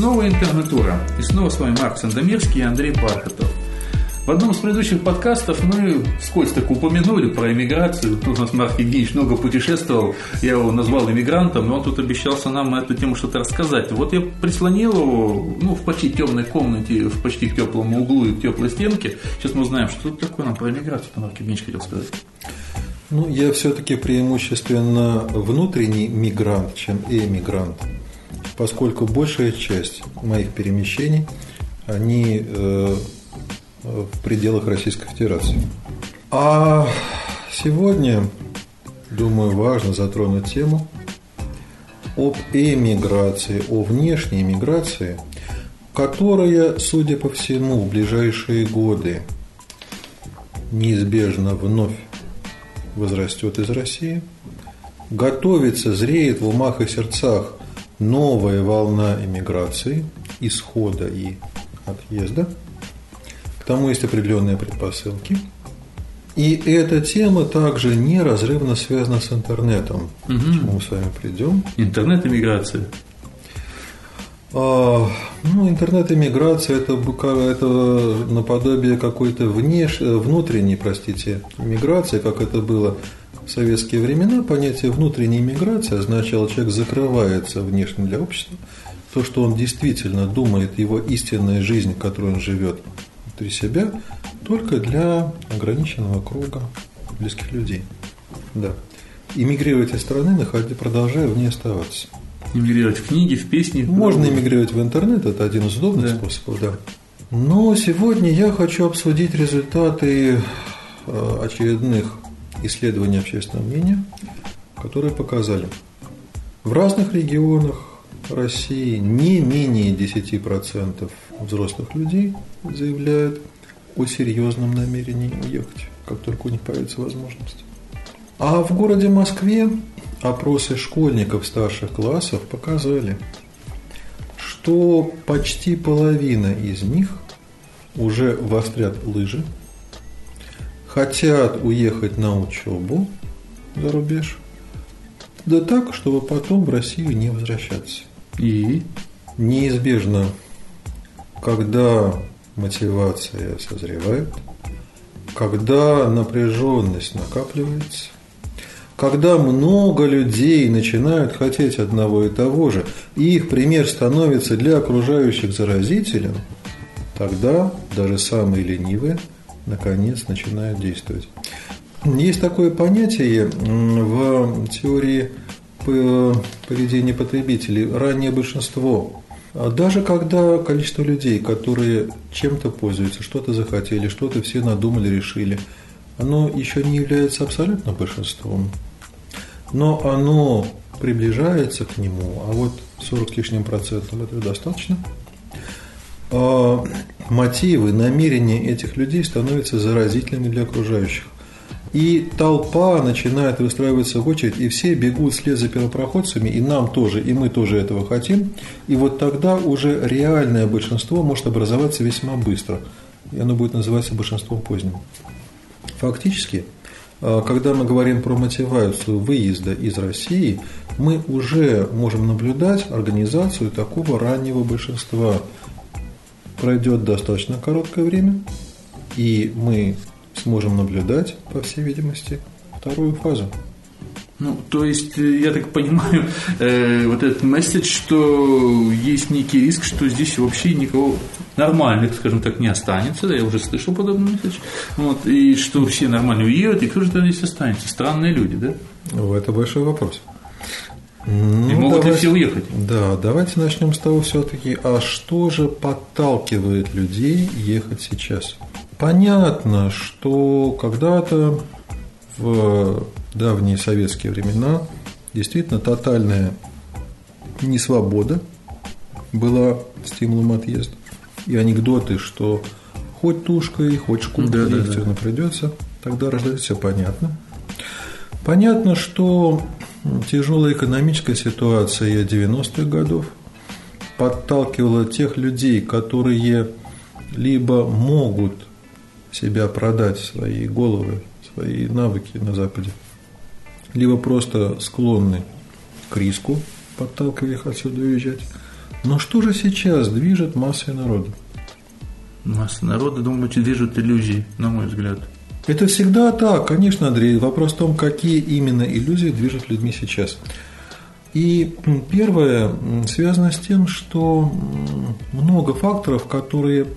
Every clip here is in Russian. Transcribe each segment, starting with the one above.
Снова интернатура. И снова с вами Марк Сандомирский и Андрей Бархатов. В одном из предыдущих подкастов мы вскользь так упомянули про иммиграцию. Тут у нас Марк Евгеньевич много путешествовал, я его назвал иммигрантом, но он тут обещался нам на эту тему что-то рассказать. Вот я прислонил его ну, в почти темной комнате, в почти теплом углу и в теплой стенке. Сейчас мы узнаем, что тут такое нам про иммиграцию, Марк Евгеньевич хотел сказать. Ну, я все-таки преимущественно внутренний мигрант, чем эмигрант, поскольку большая часть моих перемещений, они э, в пределах Российской Федерации. А сегодня, думаю, важно затронуть тему об эмиграции, о внешней миграции, которая, судя по всему, в ближайшие годы неизбежно вновь возрастет из России. Готовится, зреет в умах и сердцах новая волна эмиграции, исхода и отъезда – тому есть определенные предпосылки. И эта тема также неразрывно связана с интернетом, угу. к чему мы с вами придем. Интернет-иммиграция. А, ну, интернет-иммиграция это, это наподобие какой-то внеш... внутренней, простите, иммиграции, как это было в советские времена. Понятие внутренней иммиграции означало, человек закрывается внешне для общества. То, что он действительно думает, его истинная жизнь, в которой он живет, внутри себя только для ограниченного круга близких людей. Да. Эмигрировать из страны, находя, продолжая в ней оставаться. Эмигрировать в книги, в песни? Можно эмигрировать в интернет, это один из удобных да. способов, да. Но сегодня я хочу обсудить результаты э, очередных исследований общественного мнения, которые показали, в разных регионах России не менее 10% взрослых людей заявляют о серьезном намерении уехать, как только у них появится возможность. А в городе Москве опросы школьников старших классов показали, что почти половина из них уже вострят лыжи, хотят уехать на учебу за рубеж, да так, чтобы потом в Россию не возвращаться. И неизбежно когда мотивация созревает, когда напряженность накапливается, когда много людей начинают хотеть одного и того же, и их пример становится для окружающих заразителем, тогда даже самые ленивые наконец начинают действовать. Есть такое понятие в теории поведения потребителей. Раннее большинство а даже когда количество людей, которые чем-то пользуются, что-то захотели, что-то все надумали, решили, оно еще не является абсолютно большинством, но оно приближается к нему, а вот 40 с лишним процентов этого достаточно. А мотивы, намерения этих людей становятся заразительными для окружающих. И толпа начинает выстраиваться в очередь, и все бегут вслед за первопроходцами, и нам тоже, и мы тоже этого хотим. И вот тогда уже реальное большинство может образоваться весьма быстро. И оно будет называться большинством поздним. Фактически, а, когда мы говорим про мотивацию выезда из России, мы уже можем наблюдать организацию такого раннего большинства. Пройдет достаточно короткое время, и мы сможем наблюдать, по всей видимости, вторую фазу. Ну, то есть, э, я так понимаю, э, вот этот месседж, что есть некий риск, что здесь вообще никого нормальных, скажем так, не останется, да, я уже слышал подобный месседж, вот, и что все нормально уедут, и кто же тогда здесь останется? Странные люди, да? Это большой вопрос. Ну, и могут давайте, ли все уехать? Да, давайте начнем с того все-таки, а что же подталкивает людей ехать сейчас? Понятно, что когда-то в давние советские времена действительно тотальная несвобода была стимулом отъезда. И анекдоты, что хоть тушкой, хоть шкуркой, да, да, да. придется, тогда рождается все понятно. Понятно, что тяжелая экономическая ситуация 90-х годов подталкивала тех людей, которые либо могут себя продать, свои головы, свои навыки на Западе, либо просто склонны к риску, подталкивая их отсюда уезжать, Но что же сейчас движет массой народа? Масса народа, думаю, движут иллюзии, на мой взгляд. Это всегда так, конечно, Андрей. Вопрос в том, какие именно иллюзии движут людьми сейчас. И первое связано с тем, что много факторов, которые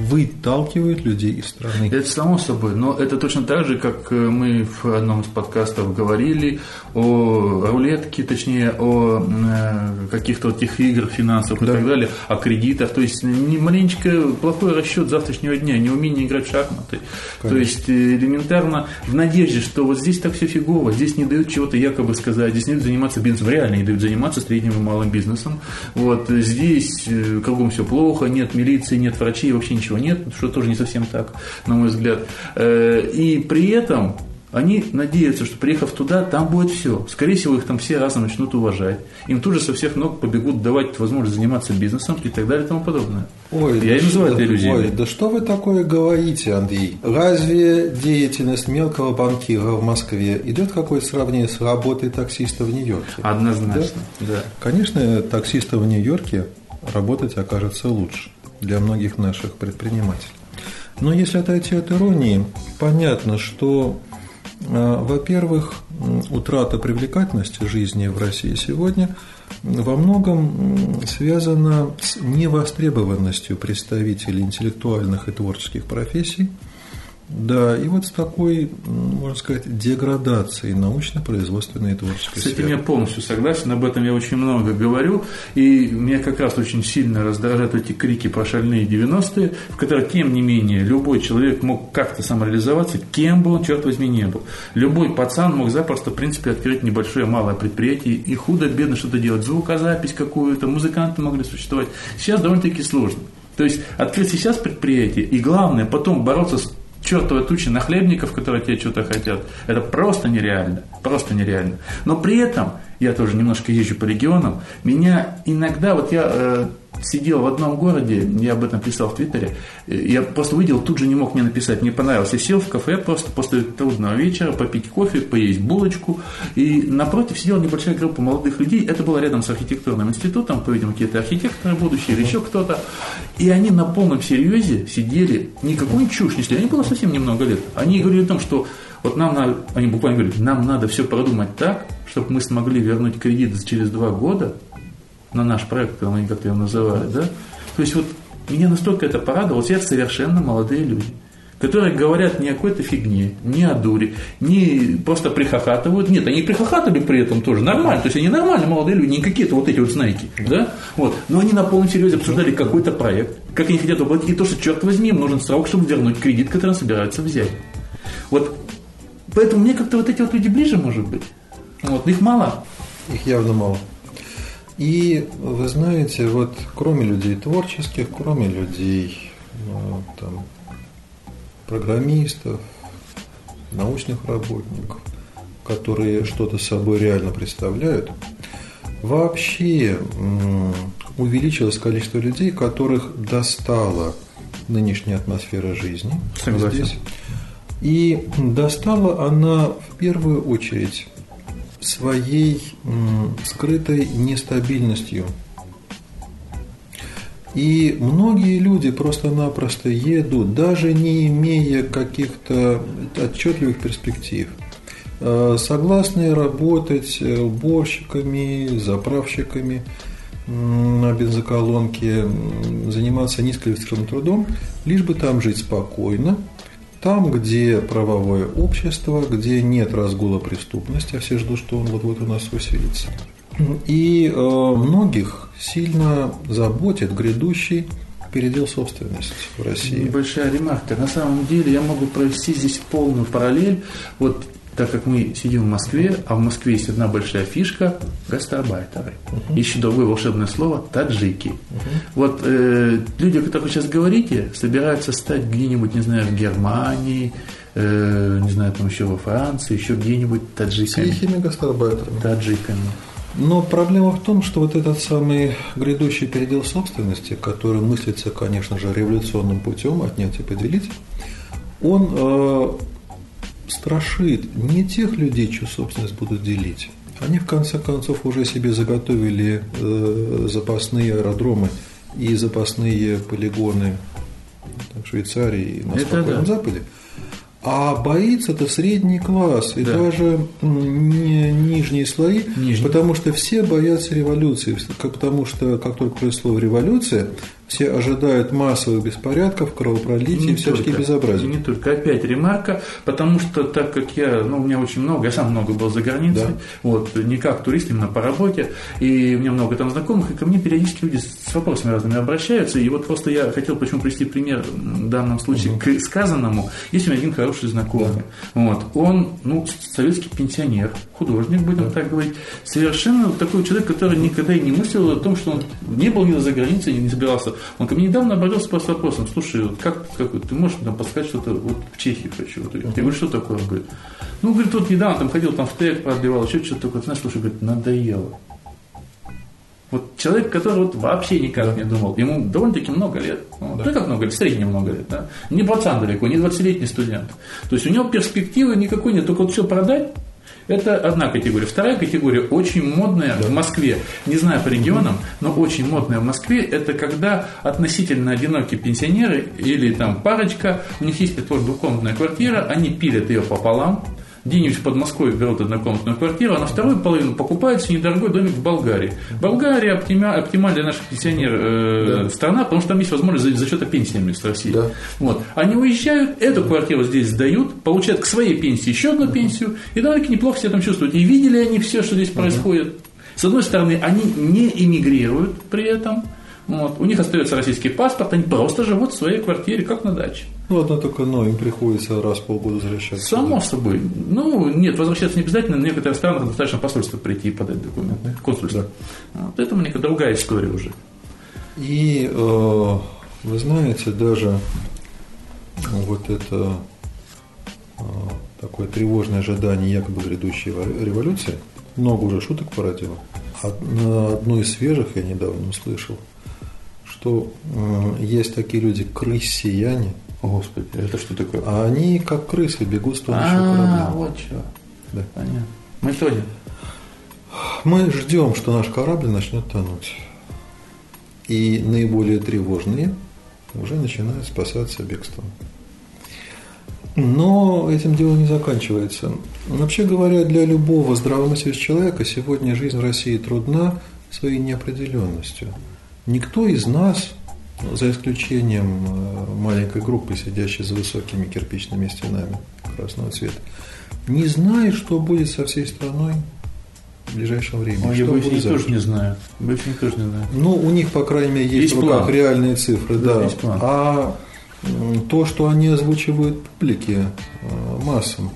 выталкивает людей из страны. Это само собой, но это точно так же, как э, мы в одном из подкастов говорили о рулетке, точнее о э, каких-то вот этих играх финансовых да. и так далее, о кредитах. То есть не маленечко плохой расчет завтрашнего дня, неумение играть в шахматы. Конечно. То есть э, элементарно в надежде, что вот здесь так все фигово, здесь не дают чего-то якобы сказать, здесь не дают заниматься бизнесом, реально не дают заниматься средним и малым бизнесом. Вот здесь кругом все плохо, нет милиции, нет врачей, вообще ничего нет, что тоже не совсем так, на мой взгляд. Э, и при этом они надеются, что приехав туда, там будет все. Скорее всего, их там все разом начнут уважать. Им тут же со всех ног побегут давать возможность заниматься бизнесом и так далее и тому подобное. Ой, Я да называю это иллюзией. Ой, да что вы такое говорите, Андрей? Разве деятельность мелкого банкира в Москве идет какое-то сравнение с работой таксиста в Нью-Йорке? Однозначно, да? да. Конечно, таксиста в Нью-Йорке работать окажется лучше для многих наших предпринимателей. Но если отойти от иронии, понятно, что, э, во-первых, утрата привлекательности жизни в России сегодня во многом связана с невостребованностью представителей интеллектуальных и творческих профессий – да, и вот с такой, можно сказать, деградацией научно-производственной творческой С этим я полностью согласен, об этом я очень много говорю, и меня как раз очень сильно раздражают эти крики про шальные 90-е, в которых, тем не менее, любой человек мог как-то самореализоваться, кем бы он, черт возьми, не был. Любой пацан мог запросто, в принципе, открыть небольшое малое предприятие и худо-бедно что-то делать, звукозапись какую-то, музыканты могли существовать. Сейчас довольно-таки сложно. То есть открыть сейчас предприятие и главное потом бороться с чертовой тучи нахлебников, которые тебе что-то хотят. Это просто нереально. Просто нереально. Но при этом, я тоже немножко езжу по регионам, меня иногда, вот я э, сидел в одном городе, я об этом писал в Твиттере, я просто увидел, тут же не мог мне написать, мне понравилось. Я сел в кафе просто после трудного вечера, попить кофе, поесть булочку, и напротив сидела небольшая группа молодых людей, это было рядом с архитектурным институтом, по-видимому, какие-то архитекторы будущие или еще кто-то, и они на полном серьезе сидели, никакой чушь несли, они было совсем немного лет, они говорили о том, что вот нам надо, они буквально говорят, нам надо все продумать так, чтобы мы смогли вернуть кредит через два года, на наш проект, они как-то его называли, да? То есть вот меня настолько это порадовало, все совершенно молодые люди, которые говорят не о какой-то фигне, не о дуре, не просто прихохатывают. Нет, они прихохатывали при этом тоже нормально. То есть они нормальные молодые люди, не какие-то вот эти вот знаки. Да? Вот. Но они на полном серьезе обсуждали какой-то проект, как они хотят оплатить, и то, что, черт возьми, им нужен срок, чтобы вернуть кредит, который он собирается взять. Вот поэтому мне как-то вот эти вот люди ближе, может быть. Вот, их мало. Их явно мало. И вы знаете, вот кроме людей творческих, кроме людей ну, там, программистов, научных работников, которые что-то собой реально представляют, вообще увеличилось количество людей, которых достала нынешняя атмосфера жизни Согласен. здесь. И достала она в первую очередь своей скрытой нестабильностью. И многие люди просто-напросто едут, даже не имея каких-то отчетливых перспектив. А, согласны работать уборщиками, заправщиками на бензоколонке, заниматься низкоквалифицированным трудом, лишь бы там жить спокойно, там, где правовое общество, где нет разгула преступности, а все ждут, что он вот-вот у нас усилится. И э, многих сильно заботит грядущий передел собственности в России. Небольшая ремарка. На самом деле я могу провести здесь полную параллель. Вот так как мы сидим в Москве, а в Москве есть одна большая фишка – гастарбайтеры. Uh-huh. Еще другое волшебное слово – таджики. Uh-huh. Вот э, люди, о которых вы сейчас говорите, собираются стать где-нибудь, не знаю, в Германии, э, не знаю, там еще во Франции, еще где-нибудь таджиками. Тихими гастарбайтерами. Таджиками. Но проблема в том, что вот этот самый грядущий передел собственности, который мыслится, конечно же, революционным путем, отнять и поделить, он э, страшит не тех людей, чью собственность будут делить, Они в конце концов уже себе заготовили э, запасные аэродромы и запасные полигоны в Швейцарии и на Спокойном да. Западе. А боится это средний класс и да. даже не нижние слои, Нижний. потому что все боятся революции, потому что как только происходит революция, все ожидают массовых беспорядков, кровопролития и всяческих безобразий. Не только. Опять ремарка, потому что так как я, ну, у меня очень много, я сам много был за границей, да. вот, не как турист, именно по работе, и у меня много там знакомых, и ко мне периодически люди с вопросами разными обращаются, и вот просто я хотел почему привести пример в данном случае угу. к сказанному. Есть у меня один хороший знакомый, да. вот, он, ну, советский пенсионер, художник, будем да. так говорить, совершенно такой человек, который никогда и не мыслил о том, что он не был ни за границей, не собирался он ко мне недавно обратился с вопросом, слушай, вот как, как ты можешь там подсказать что-то, вот в Чехии хочу. Вот, я говорю, что такое? Он говорит, ну, говорит, вот недавно там ходил, там в ТЭК продлевал, еще что-то такое, знаешь, слушай, говорит, надоело. Вот человек, который вот вообще никак да. не думал, ему довольно-таки много лет. Ну, да. как много лет, средне много лет, да. Не пацан далеко, не 20-летний студент. То есть у него перспективы никакой нет, только вот все продать, это одна категория. Вторая категория, очень модная да. в Москве, не знаю по регионам, но очень модная в Москве, это когда относительно одинокие пенсионеры или там парочка, у них есть, предположим, двухкомнатная квартира, они пилят ее пополам, где-нибудь в Подмосковье берут однокомнатную квартиру, а на вторую половину покупают себе недорогой домик в Болгарии. Болгария оптима, оптимальная для наших пенсионеров э, да. страна, потому что там есть возможность за, за счет пенсиями с России. Да. Вот. Они уезжают, эту квартиру здесь сдают, получают к своей пенсии еще одну пенсию, и довольно-таки неплохо себя там чувствуют. И видели они все, что здесь происходит. С одной стороны, они не эмигрируют при этом, вот. У них остается российский паспорт, они просто живут в своей квартире, как на даче. Ну, одно только но, им приходится раз в полгода возвращаться. Само да. собой. Ну, нет, возвращаться не обязательно, в некоторых странах достаточно посольство прийти и подать документы, консульство. Да. Вот это мне другая история уже. И э, вы знаете, даже вот это э, такое тревожное ожидание якобы грядущей революции, много уже шуток породило. Одной из свежих я недавно услышал – что э, есть такие люди, крысияне. Господи, это что такое? А они, как крысы, бегут с тонущего корабля. А, вот что. Да. Понятно. Мы тонем. Мы ждем, что наш корабль начнет тонуть. И наиболее тревожные уже начинают спасаться бегством. Но этим дело не заканчивается. Вообще говоря, для любого здравомыслящего человека сегодня жизнь в России трудна своей неопределенностью. Никто из нас, за исключением э, маленькой группы, сидящей за высокими кирпичными стенами красного цвета, не знает, что будет со всей страной в ближайшем времени. Ну, боюсь, они тоже не. Боюсь, они тоже не знают. Ну, у них, по крайней мере, есть, есть в руках план. реальные цифры, да. да. Есть план. А то, что они озвучивают публике, э, массам,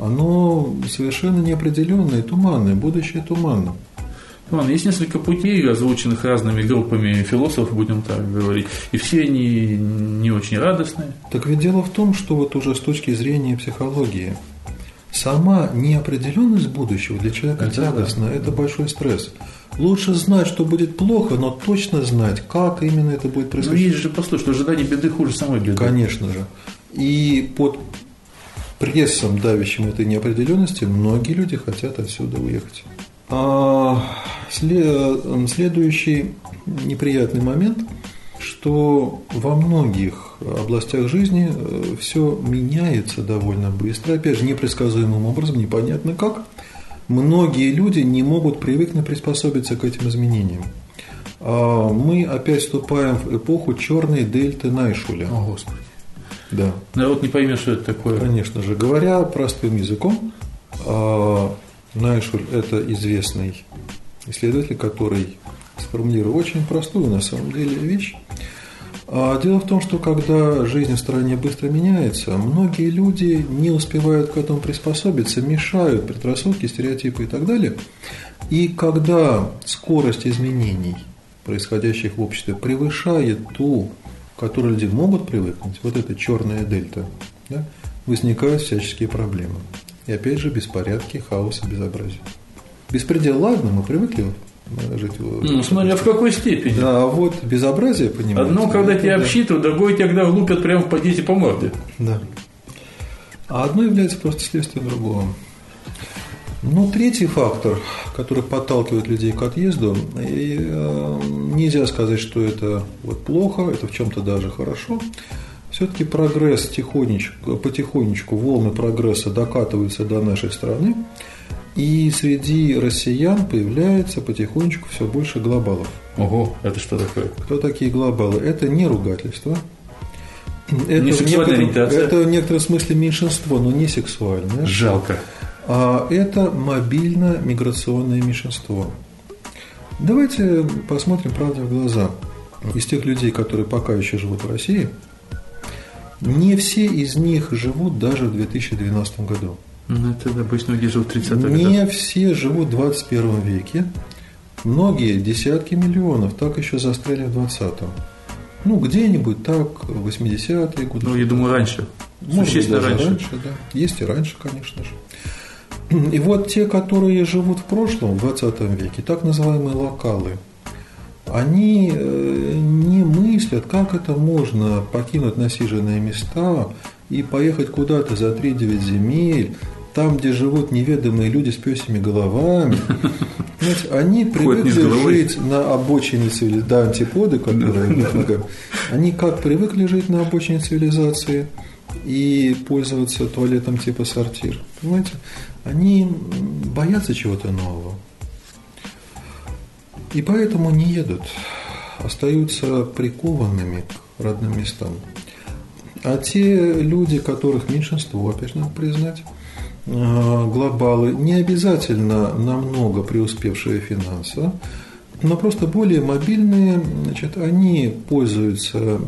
оно совершенно неопределенное и туманное, будущее туманно. Ладно, есть несколько путей, озвученных разными группами философов, будем так говорить, и все они не очень радостные. Так ведь дело в том, что вот уже с точки зрения психологии, сама неопределенность будущего для человека это тягостна, да. это большой стресс. Лучше знать, что будет плохо, но точно знать, как именно это будет происходить. Ну, есть же, послушай, что ожидание беды хуже самой беды. Конечно же. И под прессом, давящим этой неопределенности, многие люди хотят отсюда уехать. А следующий неприятный момент, что во многих областях жизни э, все меняется довольно быстро, опять же, непредсказуемым образом, непонятно как. Многие люди не могут привыкнуть приспособиться к этим изменениям. А мы опять вступаем в эпоху черной дельты Найшуля. О, Господи. Да. Народ не поймет, что это такое. Конечно же. Говоря простым языком, а, Найшуль – это известный исследователь, который сформулировал очень простую на самом деле вещь. А дело в том, что когда жизнь в стране быстро меняется, многие люди не успевают к этому приспособиться, мешают предрассудки, стереотипы и так далее. И когда скорость изменений, происходящих в обществе, превышает ту, к которой люди могут привыкнуть, вот эта черная дельта, да, возникают всяческие проблемы. И опять же беспорядки, хаос и безобразие. Беспредел, ладно, мы привыкли жить в... Ну, смотря в какой степени. Да, а вот безобразие, понимаете. Одно, когда тебя да. обсчитывают, другое тебя когда лупят прямо в подъезде по морде. Да. А одно является просто следствием другого. Ну, третий фактор, который подталкивает людей к отъезду, и, э, нельзя сказать, что это вот плохо, это в чем-то даже хорошо. Все-таки прогресс тихонечку, потихонечку, волны прогресса докатываются до нашей страны, и среди россиян появляется потихонечку все больше глобалов. Ого, это что такое? Кто такие глобалы? Это не ругательство. Это, не в, некотором, это в некотором смысле меньшинство, но не сексуальное. Жалко. А это мобильно-миграционное меньшинство. Давайте посмотрим правде в глаза. Из тех людей, которые пока еще живут в России, не все из них живут даже в 2012 году. Ну, это обычно где живут в 30 годах. Не все живут в 21 веке. Многие, десятки миллионов, так еще застряли в 20-м. Ну, где-нибудь так, 80-е годы. Ну, я думаю, раньше. Может Существенно быть, раньше. раньше да. Есть и раньше, конечно же. И вот те, которые живут в прошлом, в 20 веке, так называемые локалы, они э, не мыслят, как это можно покинуть насиженные места и поехать куда-то за 3-9 земель, там, где живут неведомые люди с песями головами. Знаете, они привыкли жить на обочине цивилизации, да, антиподы, которые да. они как привыкли жить на обочине цивилизации и пользоваться туалетом типа сортир. Понимаете? Они боятся чего-то нового. И поэтому не едут, остаются прикованными к родным местам. А те люди, которых меньшинство, опять надо признать, э, глобалы, не обязательно намного преуспевшие финансово, но просто более мобильные, значит, они пользуются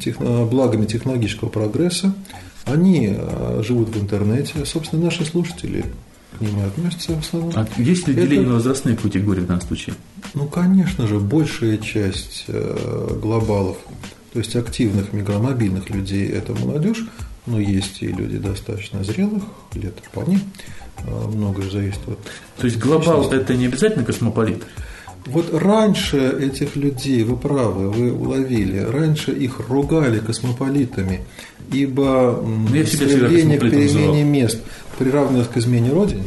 техно, благами технологического прогресса, они э, живут в интернете, собственно, наши слушатели к относятся в основном. А есть ли деление Это... на возрастные категории в данном случае? Ну, конечно же, большая часть э, глобалов, то есть активных мигромобильных людей – это молодежь, но есть и люди достаточно зрелых, лет вполне, э, многое зависит от… То есть глобал – это не обязательно космополит? Вот раньше этих людей, вы правы, вы уловили, раньше их ругали космополитами, ибо ну, стремление к перемене мест приравнивалось к измене Родине.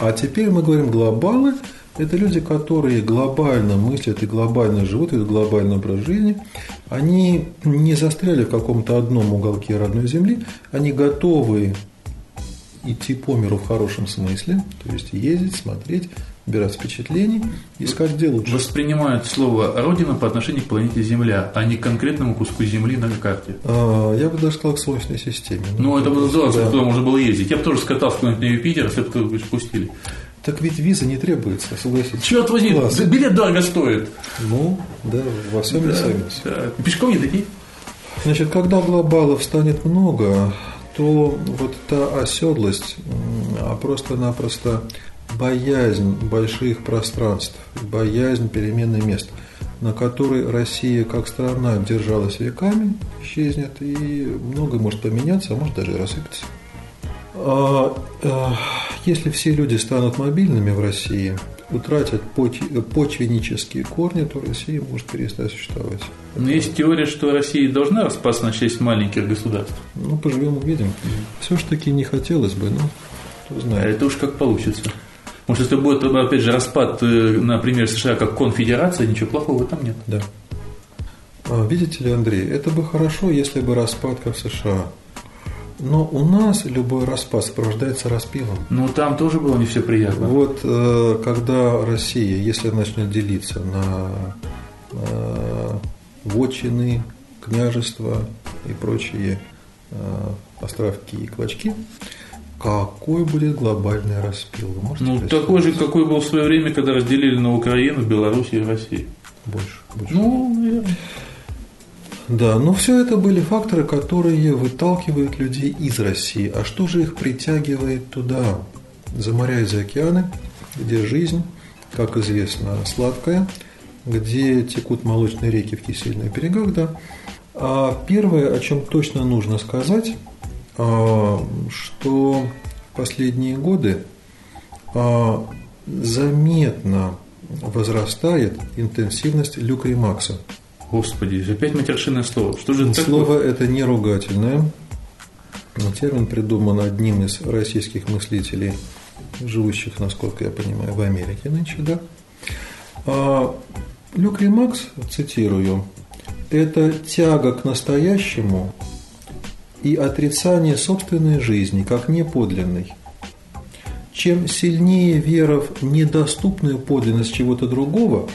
А теперь мы говорим глобалы – это люди, которые глобально мыслят и глобально живут, и глобальный образ жизни. Они не застряли в каком-то одном уголке родной земли, они готовы идти по миру в хорошем смысле, то есть ездить, смотреть, убирать впечатлений, искать где лучше. Воспринимают слово «родина» по отношению к планете Земля, а не к конкретному куску Земли на карте. А, я бы даже сказал к Солнечной системе. Ну, это бы здорово, да. туда можно было ездить. Я бы тоже скатался куда-нибудь на Юпитер, если бы кто пустили. Так ведь виза не требуется, согласитесь. Черт возьми, Класс. билет дорого стоит. Ну, да, во всем да, сами. Да. Пешком не такие. Значит, когда глобалов станет много, то вот та оседлость, а просто-напросто боязнь больших пространств, боязнь перемены мест, на которой Россия как страна держалась веками, исчезнет, и многое может поменяться, а может даже рассыпаться. А, а, если все люди станут мобильными в России, утратят почвеннические корни, то Россия может перестать существовать. Но есть теория, что Россия должна распасться на шесть маленьких государств. Ну, поживем увидим. Все же таки не хотелось бы, но кто знает. А это уж как получится. Может, если будет, опять же, распад, э, например, США как конфедерация, ничего плохого в этом нет. Да. А, видите ли, Андрей, это бы хорошо, если бы распад как в США. Но у нас любой распад сопровождается распилом. Ну, там тоже было не все приятно. Вот э, когда Россия, если начнет делиться на э, вотчины, княжества и прочие островки и клочки, какой будет глобальный распил? Вы можете ну, такой же, какой был в свое время, когда разделили на Украину, Белоруссию и Россию. Больше. больше. Ну, наверное. Да, но все это были факторы, которые выталкивают людей из России. А что же их притягивает туда, за моря и за океаны, где жизнь, как известно, сладкая, где текут молочные реки в кисельных берегах, да. А первое, о чем точно нужно сказать, что в последние годы а, заметно возрастает интенсивность люкримакса. Господи, опять матершинное слово. Что же Слово такое? это не ругательное. Термин придуман одним из российских мыслителей живущих, насколько я понимаю, в Америке нынче, да. А, Люк Макс, цитирую, это тяга к настоящему и отрицание собственной жизни как неподлинной. Чем сильнее вера в недоступную подлинность чего-то другого,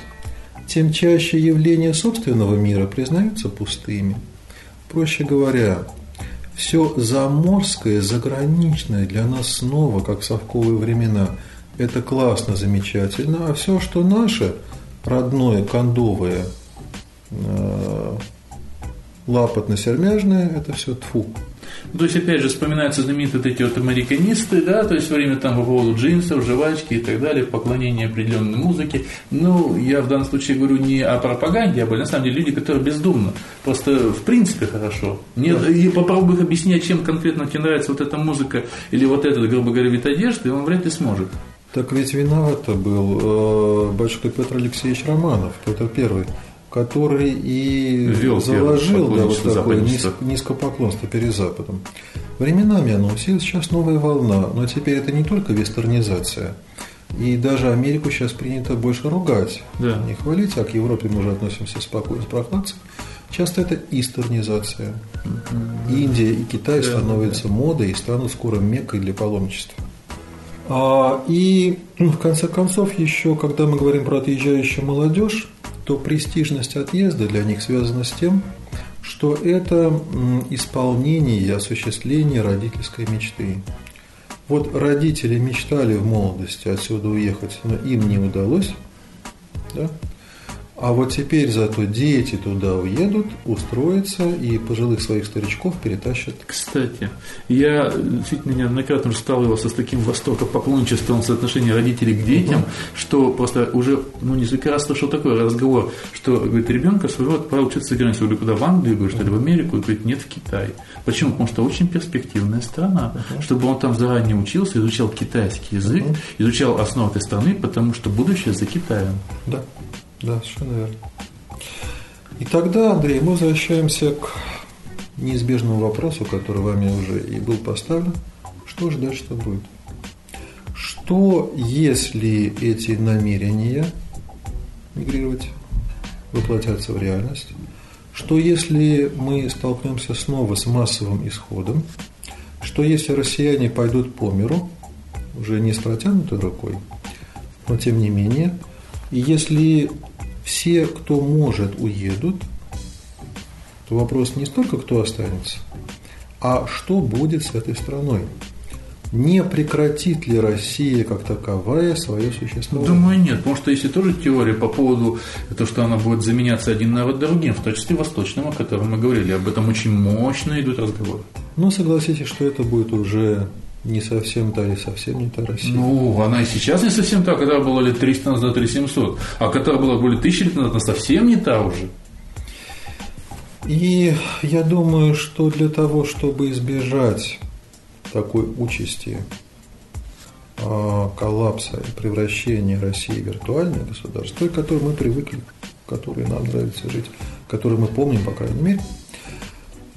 тем чаще явления собственного мира признаются пустыми. Проще говоря, все заморское, заграничное для нас снова, как совковые времена, это классно, замечательно, а все, что наше, родное, кондовое, э, лапотно-сермяжное, это все тфу. То есть, опять же, вспоминаются знаменитые вот эти вот американисты, да, то есть, время там по поводу джинсов, жвачки и так далее, поклонение определенной музыке. Ну, я в данном случае говорю не о пропаганде, а на самом деле люди, которые бездумно. Просто в принципе хорошо. Не, да. И попробуй их объяснять, чем конкретно тебе нравится вот эта музыка или вот этот, грубо говоря, вид одежды, он вряд ли сможет. Так ведь виноват-то был э, батюшка Петр Алексеевич Романов, Петр Первый который и Вел заложил да, вот такое низко, низкопоклонство перед Западом. Временами оно усилилось, сейчас новая волна, но теперь это не только вестернизация. И даже Америку сейчас принято больше ругать, да. не хвалить, а к Европе мы уже относимся спокойно, с прохладцей. Часто это истернизация. Mm-hmm. Индия и Китай да, становятся да. модой и станут скоро меккой для паломничества. А, и ну, в конце концов, еще когда мы говорим про отъезжающую молодежь, то престижность отъезда для них связана с тем, что это исполнение и осуществление родительской мечты. Вот родители мечтали в молодости отсюда уехать, но им не удалось. Да? А вот теперь зато дети туда уедут, устроятся и пожилых своих старичков перетащат. Кстати, я действительно неоднократно сталкивался с таким восторгом поклонничеством соотношения родителей к детям, угу. что просто уже ну, несколько раз слышал такой разговор, что говорит, ребенка своего отправил учиться за границу. Куда в Англию, говорю, что ли, в Америку? И говорит, нет, в Китай. Почему? Потому что очень перспективная страна. Угу. Чтобы он там заранее учился, изучал китайский язык, угу. изучал основы этой страны, потому что будущее за Китаем. Да. Да, совершенно верно. И тогда, Андрей, мы возвращаемся к неизбежному вопросу, который вами уже и был поставлен. Что же дальше будет? Что, если эти намерения мигрировать воплотятся в реальность? Что, если мы столкнемся снова с массовым исходом? Что, если россияне пойдут по миру, уже не с протянутой рукой, но тем не менее, и если все, кто может, уедут, то вопрос не столько, кто останется, а что будет с этой страной. Не прекратит ли Россия как таковая свое существование? Думаю, нет, потому что если тоже теория по поводу того, что она будет заменяться один народ другим, в том числе восточным, о котором мы говорили, об этом очень мощно идут разговоры. Ну, согласитесь, что это будет уже не совсем та и совсем не та Россия. Ну, она и сейчас не совсем та, когда была лет 300 назад или 700, а которая была более тысячи лет назад, она совсем не та уже. И я думаю, что для того, чтобы избежать такой участи а, коллапса и превращения России в виртуальное государство, к которой мы привыкли, которой нам нравится жить, которой мы помним, по крайней мере –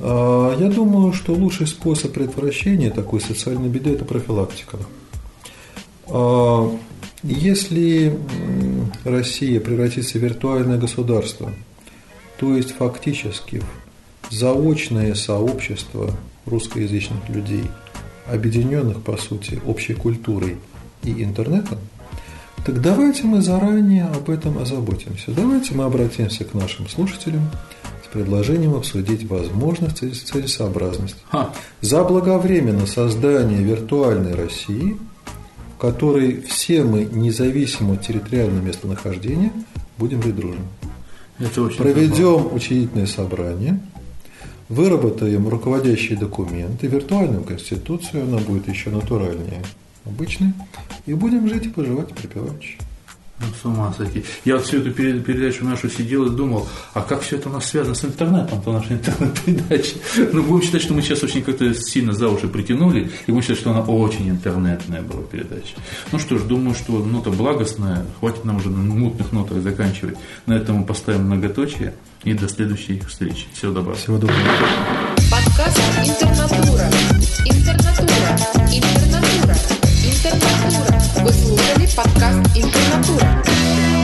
я думаю, что лучший способ предотвращения такой социальной беды – это профилактика. А, если Россия превратится в виртуальное государство, то есть фактически в заочное сообщество русскоязычных людей, объединенных, по сути, общей культурой и интернетом, так давайте мы заранее об этом озаботимся. Давайте мы обратимся к нашим слушателям – предложением обсудить возможность и целесообразность. Ха. Заблаговременно создание виртуальной России, в которой все мы, независимо от территориального местонахождения, будем дружно. Это очень Проведем здорово. учредительное собрание, выработаем руководящие документы, виртуальную конституцию, она будет еще натуральнее обычной, и будем жить и поживать припеваючи. Ну, с ума сойти. Я вот всю эту передачу нашу сидел и думал, а как все это у нас связано с интернетом, то наша интернет-передача. Ну, будем считать, что мы сейчас очень как-то сильно за уши притянули, и будем считать, что она очень интернетная была передача. Ну что ж, думаю, что нота благостная, хватит нам уже на мутных нотах заканчивать. На этом мы поставим многоточие, и до следующей встречи. Всего доброго. Всего доброго. Подкаст «Интернатура». Интернатура. Интернатура. Интернатура. Вы слушали подкаст «Интернатура».